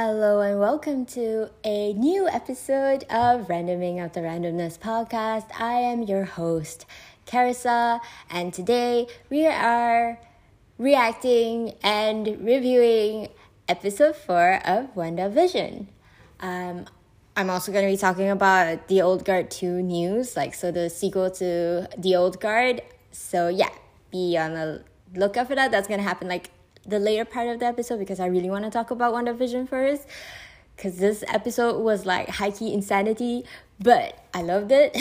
Hello and welcome to a new episode of Randoming of the Randomness podcast. I am your host, Carissa, and today we are reacting and reviewing episode 4 of WandaVision. Um, I'm also going to be talking about The Old Guard 2 news, like so the sequel to The Old Guard. So yeah, be on the lookout for that. That's going to happen like the later part of the episode because I really want to talk about WandaVision first. Because this episode was like high key insanity, but I loved it.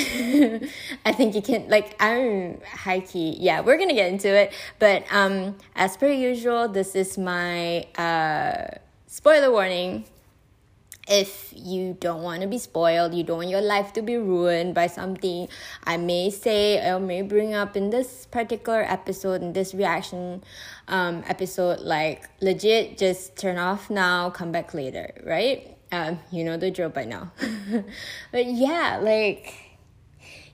I think you can like I'm high key. Yeah, we're gonna get into it. But um as per usual, this is my uh spoiler warning if you don't want to be spoiled, you don't want your life to be ruined by something I may say or may bring up in this particular episode, in this reaction um, episode, like legit, just turn off now, come back later, right? Um, you know the drill by now. but yeah, like,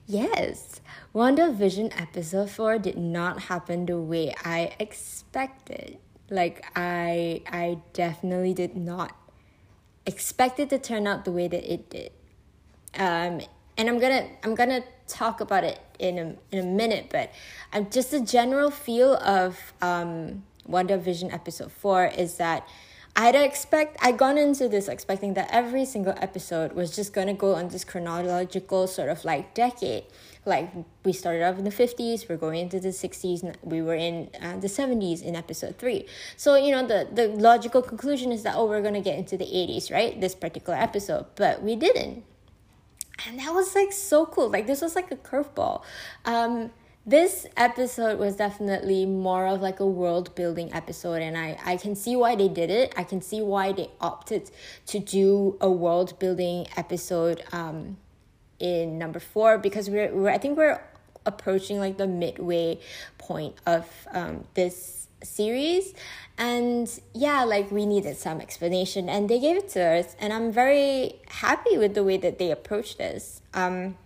yes, WandaVision episode 4 did not happen the way I expected. Like, I, I definitely did not expect it to turn out the way that it did. Um, and I'm gonna I'm gonna talk about it in a in a minute, but I'm just a general feel of um, Vision episode four is that I'd expect I'd gone into this expecting that every single episode was just gonna go on this chronological sort of like decade. Like we started off in the fifties, we're going into the sixties, we were in uh, the seventies in episode three. So you know the the logical conclusion is that oh we're gonna get into the eighties, right? This particular episode, but we didn't, and that was like so cool. Like this was like a curveball. Um, this episode was definitely more of like a world building episode and I, I can see why they did it. I can see why they opted to do a world building episode um, in number four because we're, we're i think we're approaching like the midway point of um, this series. And yeah like we needed some explanation and they gave it to us and i'm very happy with the way that they approached this. Um,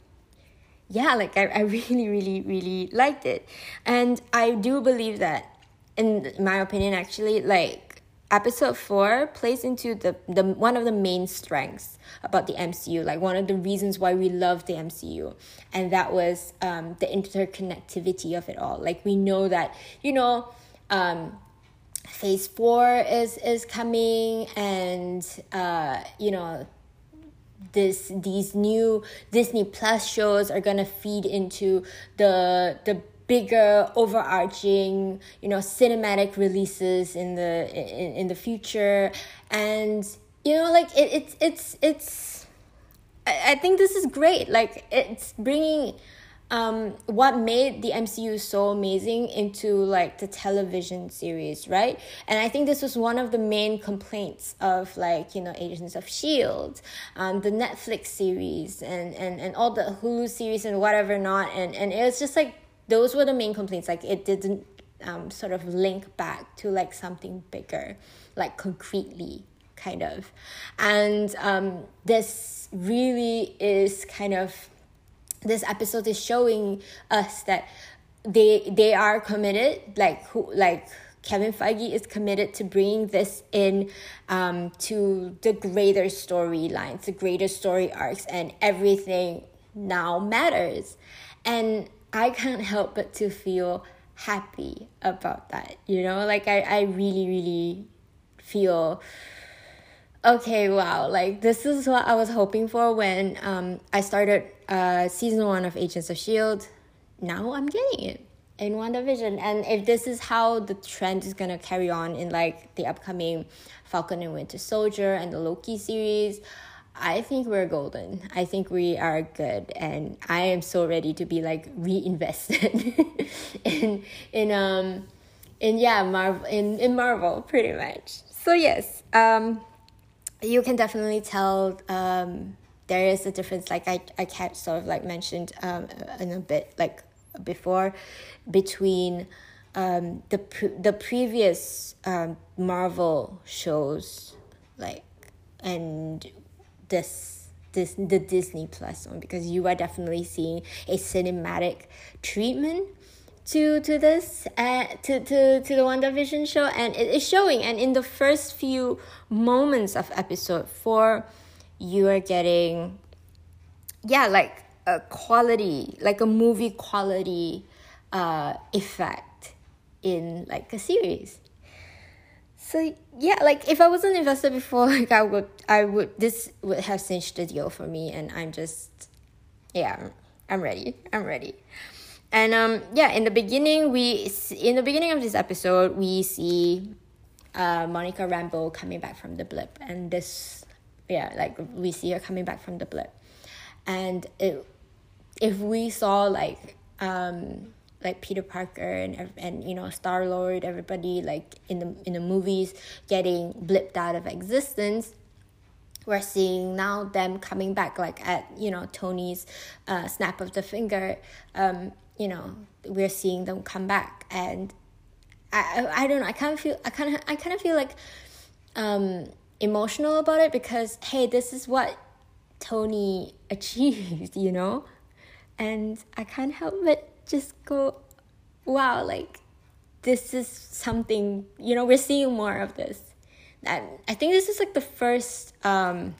yeah, like I, I really, really, really liked it. And I do believe that, in my opinion, actually, like episode four plays into the, the one of the main strengths about the MCU, like one of the reasons why we love the MCU. And that was um, the interconnectivity of it all. Like we know that, you know, um, phase four is is coming and uh, you know this these new Disney Plus shows are gonna feed into the the bigger overarching you know cinematic releases in the in, in the future. And you know like it, it's it's it's I, I think this is great. Like it's bringing um, what made the MCU so amazing into like the television series, right? And I think this was one of the main complaints of like you know Agents of Shield, um, the Netflix series, and and and all the Hulu series and whatever not, and and it was just like those were the main complaints. Like it didn't um, sort of link back to like something bigger, like concretely, kind of, and um, this really is kind of this episode is showing us that they they are committed like who like Kevin Feige is committed to bringing this in um, to the greater storylines, the greater story arcs, and everything now matters. And I can't help but to feel happy about that. You know, like I, I really, really feel okay, wow, like this is what I was hoping for when um, I started uh, season one of Agents of S.H.I.E.L.D. Now I'm getting it in WandaVision. And if this is how the trend is gonna carry on in like the upcoming Falcon and Winter Soldier and the Loki series, I think we're golden. I think we are good, and I am so ready to be like reinvested in in um in yeah Marvel in in Marvel pretty much. So yes, um, you can definitely tell um there is a difference. Like i i kept sort of like mentioned um in a bit like before between um the pre- the previous um marvel shows like and this this the disney plus one because you are definitely seeing a cinematic treatment to to this uh, to to to the WandaVision show and it is showing. And in the first few moments of episode 4 you are getting yeah like a quality like a movie quality uh effect in like a series. So yeah like if i wasn't invested before like i would i would this would have cinched the deal for me and i'm just yeah i'm ready. I'm ready and um yeah in the beginning we in the beginning of this episode we see uh monica rambeau coming back from the blip and this yeah like we see her coming back from the blip and it, if we saw like um like Peter Parker and and you know Star Lord, everybody like in the in the movies getting blipped out of existence. We're seeing now them coming back like at you know Tony's uh, snap of the finger. Um, you know we're seeing them come back, and I I, I don't know. I kind of feel I kind of I kind of feel like um, emotional about it because hey, this is what Tony achieved, you know, and I can't help but just go, wow, like this is something, you know, we're seeing more of this. And I think this is like the first um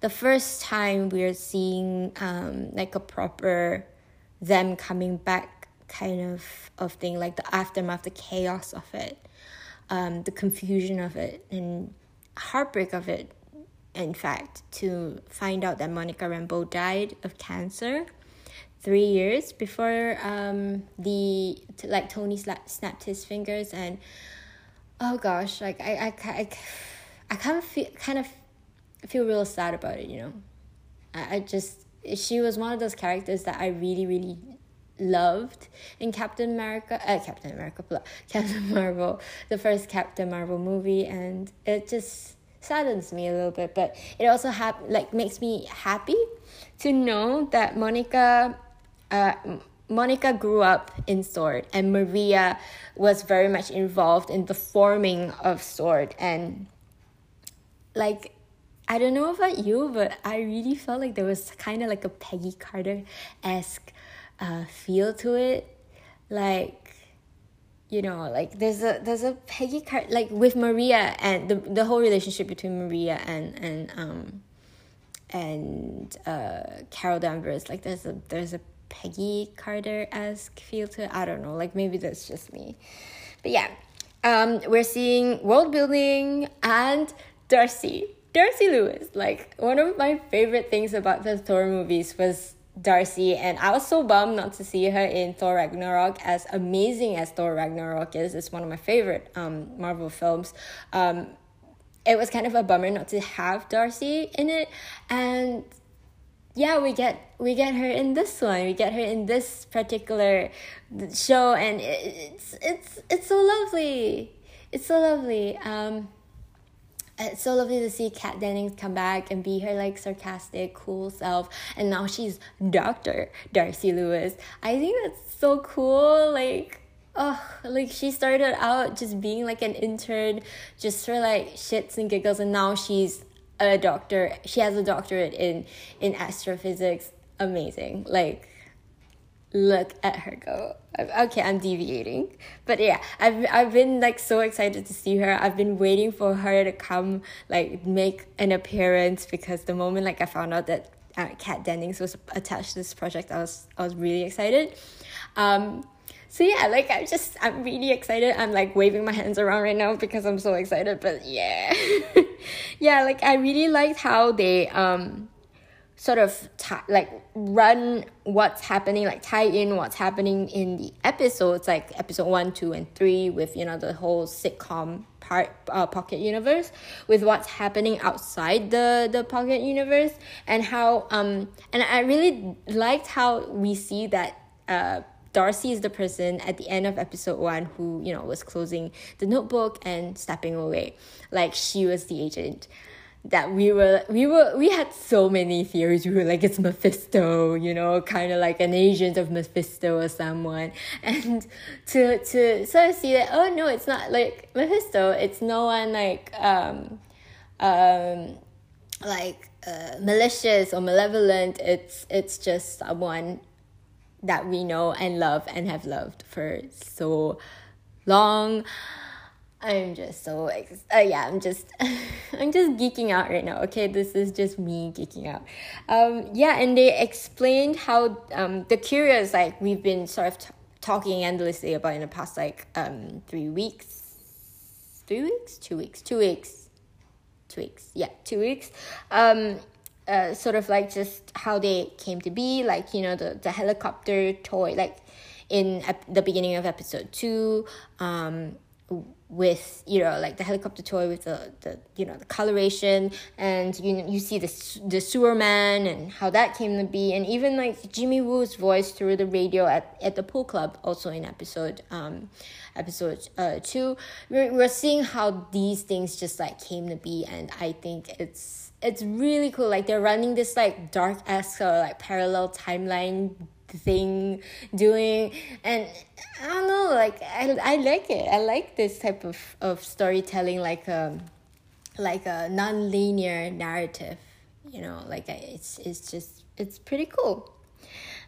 the first time we're seeing um like a proper them coming back kind of of thing, like the aftermath, the chaos of it, um, the confusion of it and heartbreak of it in fact, to find out that Monica Rambeau died of cancer three years before um, the like Tony snapped his fingers and oh gosh like I I, I, I kind of feel kind of feel real sad about it you know? I, I just she was one of those characters that I really really loved. In Captain America uh, Captain America Captain Marvel the first Captain Marvel movie. And it just saddens me a little bit. But it also hap- like makes me happy to know that Monica uh, Monica grew up in Sword, and Maria was very much involved in the forming of Sword. And like, I don't know about you, but I really felt like there was kind of like a Peggy Carter esque uh, feel to it. Like, you know, like there's a there's a Peggy Carter like with Maria and the the whole relationship between Maria and and um and uh Carol Danvers. Like there's a there's a Peggy Carter esque feel to it. I don't know, like maybe that's just me. But yeah, um, we're seeing world building and Darcy. Darcy Lewis. Like one of my favorite things about the Thor movies was Darcy, and I was so bummed not to see her in Thor Ragnarok. As amazing as Thor Ragnarok is, it's one of my favorite um, Marvel films. Um, it was kind of a bummer not to have Darcy in it, and yeah we get we get her in this one we get her in this particular show and it's it's it's so lovely it's so lovely um it's so lovely to see Kat Dennings come back and be her like sarcastic, cool self. And now she's Dr. Darcy Lewis. I think that's so cool. Like, oh, like she started out just being like an intern just for like shits and giggles, and now she's a doctor. She has a doctorate in in astrophysics. Amazing. Like look at her go. Okay, I'm deviating. But yeah, I've I've been like so excited to see her. I've been waiting for her to come like make an appearance because the moment like I found out that uh, Kat Dennings was attached to this project, I was I was really excited. Um so yeah, like I'm just I'm really excited. I'm like waving my hands around right now because I'm so excited. But yeah, yeah, like I really liked how they um sort of t- like run what's happening, like tie in what's happening in the episodes, like episode one, two, and three, with you know the whole sitcom part uh, pocket universe, with what's happening outside the the pocket universe, and how um and I really liked how we see that uh Darcy is the person at the end of episode one who, you know, was closing the notebook and stepping away. Like she was the agent that we were we were we had so many theories. We were like it's Mephisto, you know, kind of like an agent of Mephisto or someone. And to to sort of see that oh no, it's not like Mephisto. It's no one like um um like uh, malicious or malevolent. It's it's just someone that we know and love and have loved for so long. I'm just so ex- uh, yeah, I'm just I'm just geeking out right now. Okay, this is just me geeking out. Um, yeah, and they explained how um, the curious like we've been sort of t- talking endlessly about in the past like um, three weeks, three weeks, two weeks, two weeks, two weeks. Yeah, two weeks. Um, uh, sort of like just how they came to be, like you know the the helicopter toy, like in ep- the beginning of episode two. Um, with you know like the helicopter toy with the, the you know the coloration and you you see the the sewer man and how that came to be. And even like Jimmy Woo's voice through the radio at, at the pool club also in episode um episode uh two. We're, we're seeing how these things just like came to be. And I think it's it's really cool. Like they're running this like dark esque or like parallel timeline thing doing. And i don't know like i, I like it. I like this type of, of storytelling like um like a non-linear narrative you know like it's it's just it's pretty cool.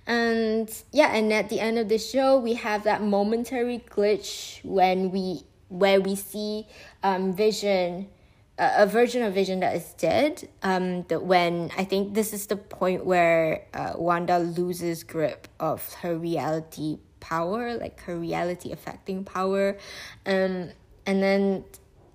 And yeah and at the end of the show we have that momentary glitch when we where we see um vision a version of Vision that is dead. Um, that when I think this is the point where uh, Wanda loses grip of her reality power, like her reality affecting power, um, and then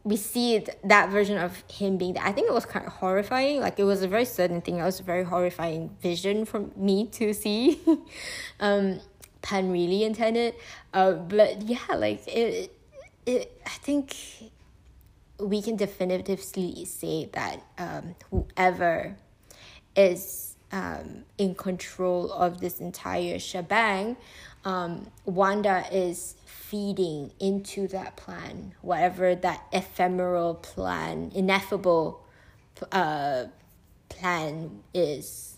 we see that version of him being. I think it was kind of horrifying. Like it was a very sudden thing. It was a very horrifying vision for me to see. um, Pan really intended, uh, but yeah, like it. It I think we can definitively say that um, whoever is um, in control of this entire shebang, um, Wanda is feeding into that plan, whatever that ephemeral plan, ineffable uh, plan is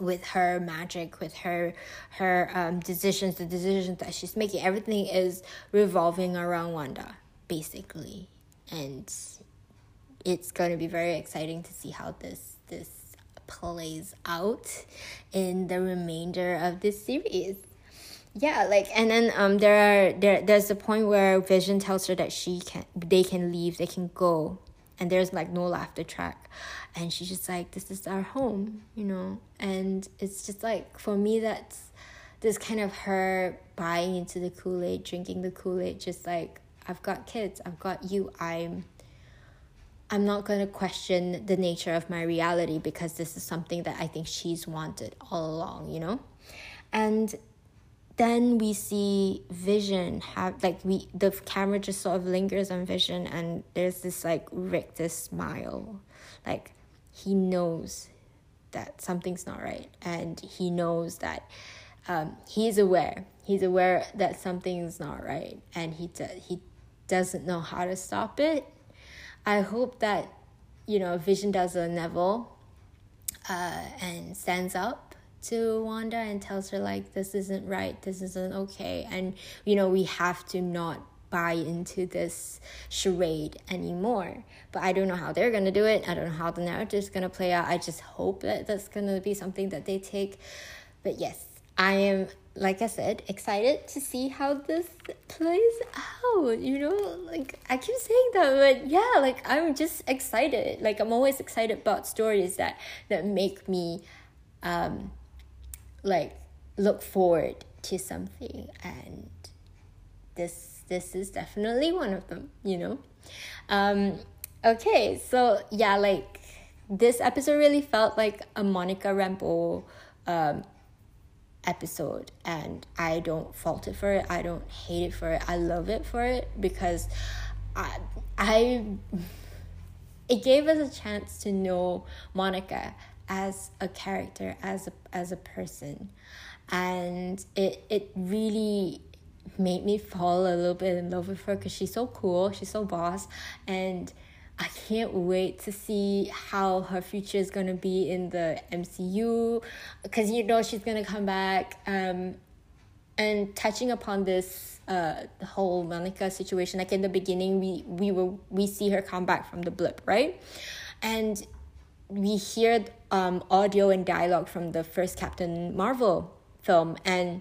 with her magic with her her um decisions the decisions that she's making. Everything is revolving around wanda basically and it's going to be very exciting to see how this this plays out in the remainder of this series. Yeah like and then um there are there there's a point where vision tells her that she can they can leave they can go. And there's like no laughter track. And she's just like this is our home you know? And it's just like for me that's this kind of her buying into the kool-aid drinking the kool-aid just like I've got kids, I've got you. I'm I'm not going to question the nature of my reality because this is something that I think she's wanted all along, you know? And then we see vision have like we the camera just sort of lingers on vision and there's this like Richter smile. Like he knows that something's not right and he knows that um, he's aware he's aware that something's not right and he d- he doesn't know how to stop it. I hope that, you know, Vision does a Neville uh, and stands up to Wanda and tells her, like, this isn't right, this isn't okay. And, you know, we have to not buy into this charade anymore. But I don't know how they're going to do it. I don't know how the narrative is going to play out. I just hope that that's going to be something that they take. But yes, I am like I said, excited to see how this plays out. You know, like I keep saying that, but yeah, like I'm just excited. Like I'm always excited about stories that that make me, um, like look forward to something, and this this is definitely one of them. You know, um, okay, so yeah, like this episode really felt like a Monica Rambeau um episode and I don't fault it for it. I don't hate it for it. I love it for it because I I it gave us a chance to know Monica as a character, as a as a person. And it it really made me fall a little bit in love with her because she's so cool, she's so boss and I can't wait to see how her future is going to be in the MCU because you know she's going to come back um and touching upon this uh whole Monica situation like in the beginning we we were we see her come back from the blip right? And we hear um audio and dialogue from the first Captain Marvel film and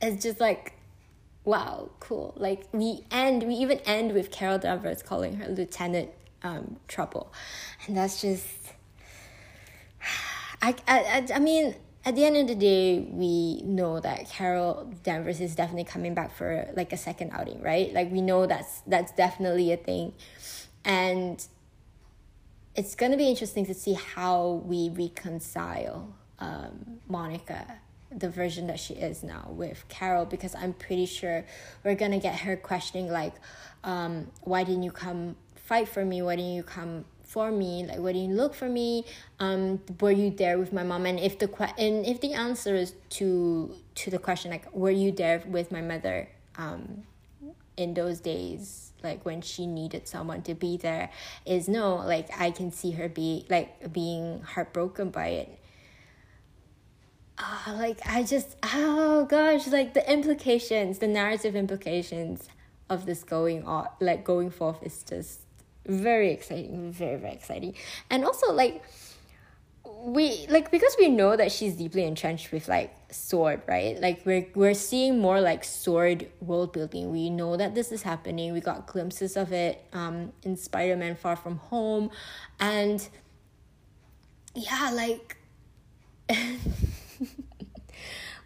it's just like wow cool. Like we end we even end with carol danvers calling her lieutenant um, trouble. And that's just I, I, I mean at the end of the day, we know that Carol Danvers is definitely coming back for like a second outing, right? Like we know that's that's definitely a thing, and it's gonna be interesting to see how we reconcile um, Monica, the version that she is now, with Carol, because I'm pretty sure we're gonna get her questioning like, um, "Why didn't you come fight for me? Why didn't you come for me? Like why didn't you look for me? Um were you there with my mom? And if the que- and if the answer is to to the question like were you there with my mother um in those days like when she needed someone to be there is no like i can see her be like being heartbroken by it uh, like i just oh gosh like the implications the narrative implications of this going on like going forth is just very exciting very very exciting. And also like we like because we know that she's deeply entrenched with like sword right? Like we're we're seeing more like sword world building. We know that this is happening. We got glimpses of it um in spider-man far from home. And yeah like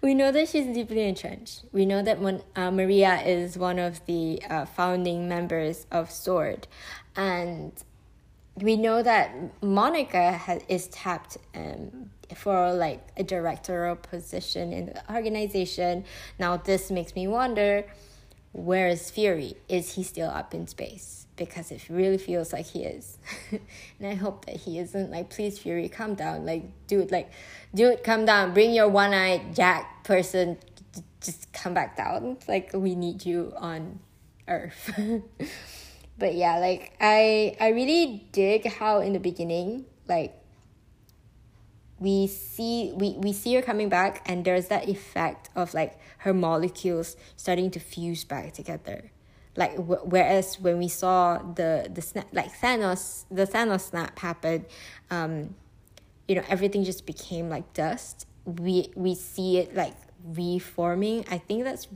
we know that she's deeply entrenched. We know that when, uh, Maria is one of the uh, founding members of Sword, and we know that Monica has, is tapped um, for like a directorial position in the organization. Now, this makes me wonder where is Fury? Is he still up in space? Because it really feels like he is. and I hope that he isn't. Like, please, Fury, calm down. Like, dude, like, dude, calm down. Bring your one eyed Jack person. Just come back down. Like, we need you on Earth. but yeah like i i really dig how in the beginning like we see we, we see her coming back and there's that effect of like her molecules starting to fuse back together like w- whereas when we saw the the snap like thanos the thanos snap happen um you know everything just became like dust we we see it like reforming i think that's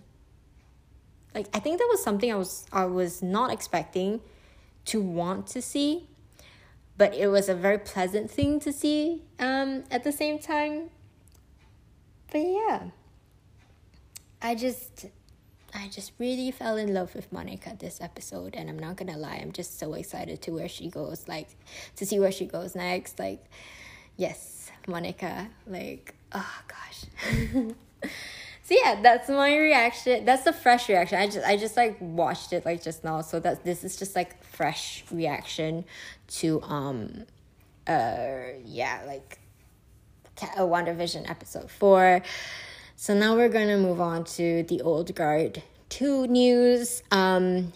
like I think that was something I was I was not expecting to want to see, but it was a very pleasant thing to see um, at the same time. But yeah, I just I just really fell in love with Monica this episode, and I'm not gonna lie, I'm just so excited to where she goes, like to see where she goes next. Like, yes, Monica, like oh gosh. so yeah that's my reaction that's the fresh reaction i just i just like watched it like just now so that this is just like fresh reaction to um uh yeah like a WandaVision episode 4 so now we're gonna move on to the old guard. 2 news. Um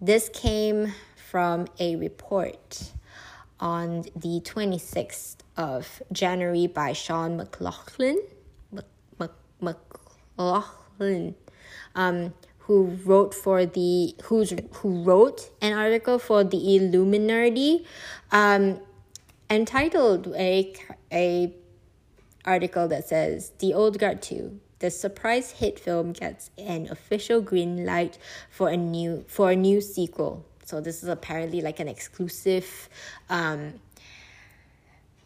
this came from a report on the 26th of January by Sean McLaughlin. Mc, Mc, Mc, Laughlin, um, who wrote for the who's who wrote an article for the Illuminerdi, um, entitled a a article that says the Old Guard two. The surprise hit film gets an official green light for a new for a new sequel. So this is apparently like an exclusive um,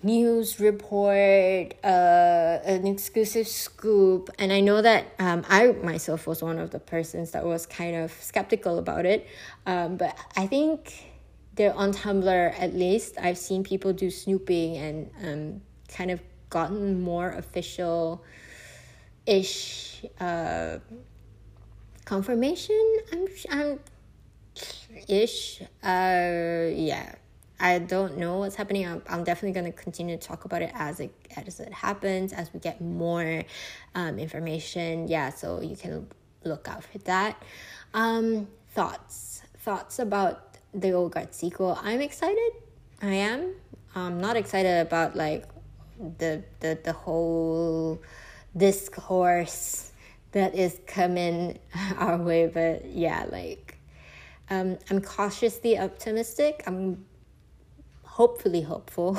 news report, uh, an exclusive scoop. And I know that um, I myself was one of the persons that was kind of skeptical about it. Um, but I think they're on Tumblr at least. I've seen people do snooping and um, kind of gotten more official ish uh, confirmation. I'm, I'm ish. Uh, yeah I don't know what's happening. I'm, I'm definitely going to continue to talk about it as it as it happens, as we get more um, information. Yeah, so you can look out for that. Um, thoughts thoughts about the Old Guard sequel. I'm excited. I am. I'm not excited about like the the the whole discourse that is coming our way, but yeah, like um, I'm cautiously optimistic. I'm hopefully hopeful.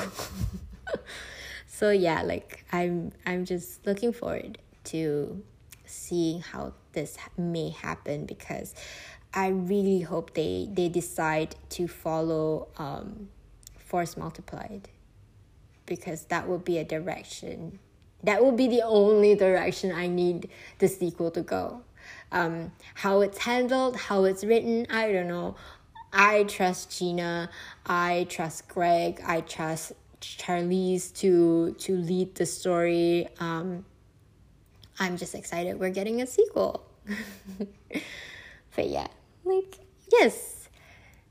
so yeah, like I'm I'm just looking forward to seeing how this may happen because I really hope they they decide to follow um, Force Multiplied because that would be a direction that would be the only direction I need the sequel to go. Um, how it's handled, how it's written, I don't know. I trust Gina. I trust Greg. I trust Charlize to to lead the story. Um, I'm just excited we're getting a sequel. but yeah, like yes,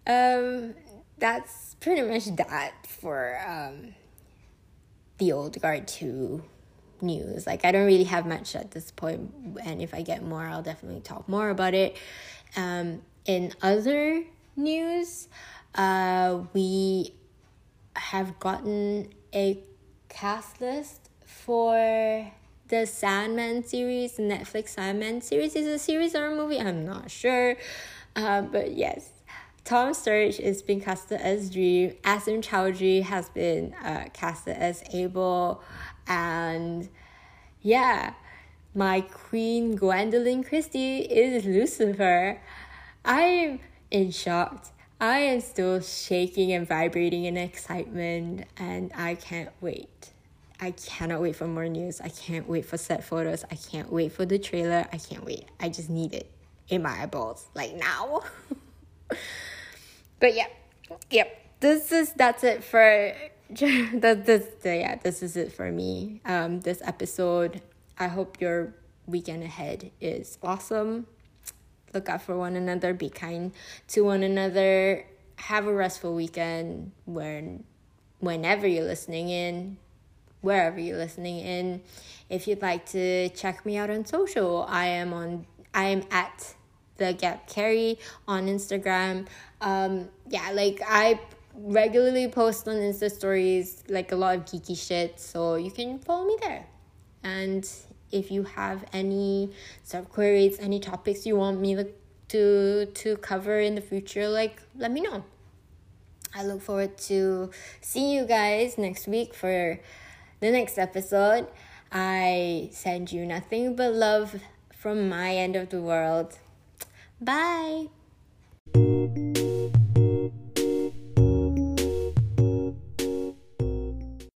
um, that's pretty much that for um, the old guard two news. Like I don't really have much at this point, and if I get more, I'll definitely talk more about it. Um, in other news, uh, we have gotten a cast list for the Sandman series, Netflix Sandman series. Is a series or a movie? I'm not sure. Uh, but yes, Tom Sturridge is being casted as Dream. Asim Chaudhry has been uh, casted as Abel. And yeah, my queen Gwendoline Christie is Lucifer. I'm in shock. I am still shaking and vibrating in excitement, and I can't wait. I cannot wait for more news. I can't wait for set photos. I can't wait for the trailer. I can't wait. I just need it in my eyeballs, like now. but yeah, yep. This is that's it for that. This yeah. This is it for me. Um, this episode. I hope your weekend ahead is awesome look out for one another, be kind to one another, have a restful weekend when whenever you're listening in, wherever you're listening in. If you'd like to check me out on social, I am on I am at the Gap Carry on Instagram. Um yeah, like I regularly post on Insta stories like a lot of geeky shit, so you can follow me there. And if you have any sub queries, any topics you want me to to cover in the future, like let me know. I look forward to seeing you guys next week for the next episode. I send you nothing but love from my end of the world. Bye.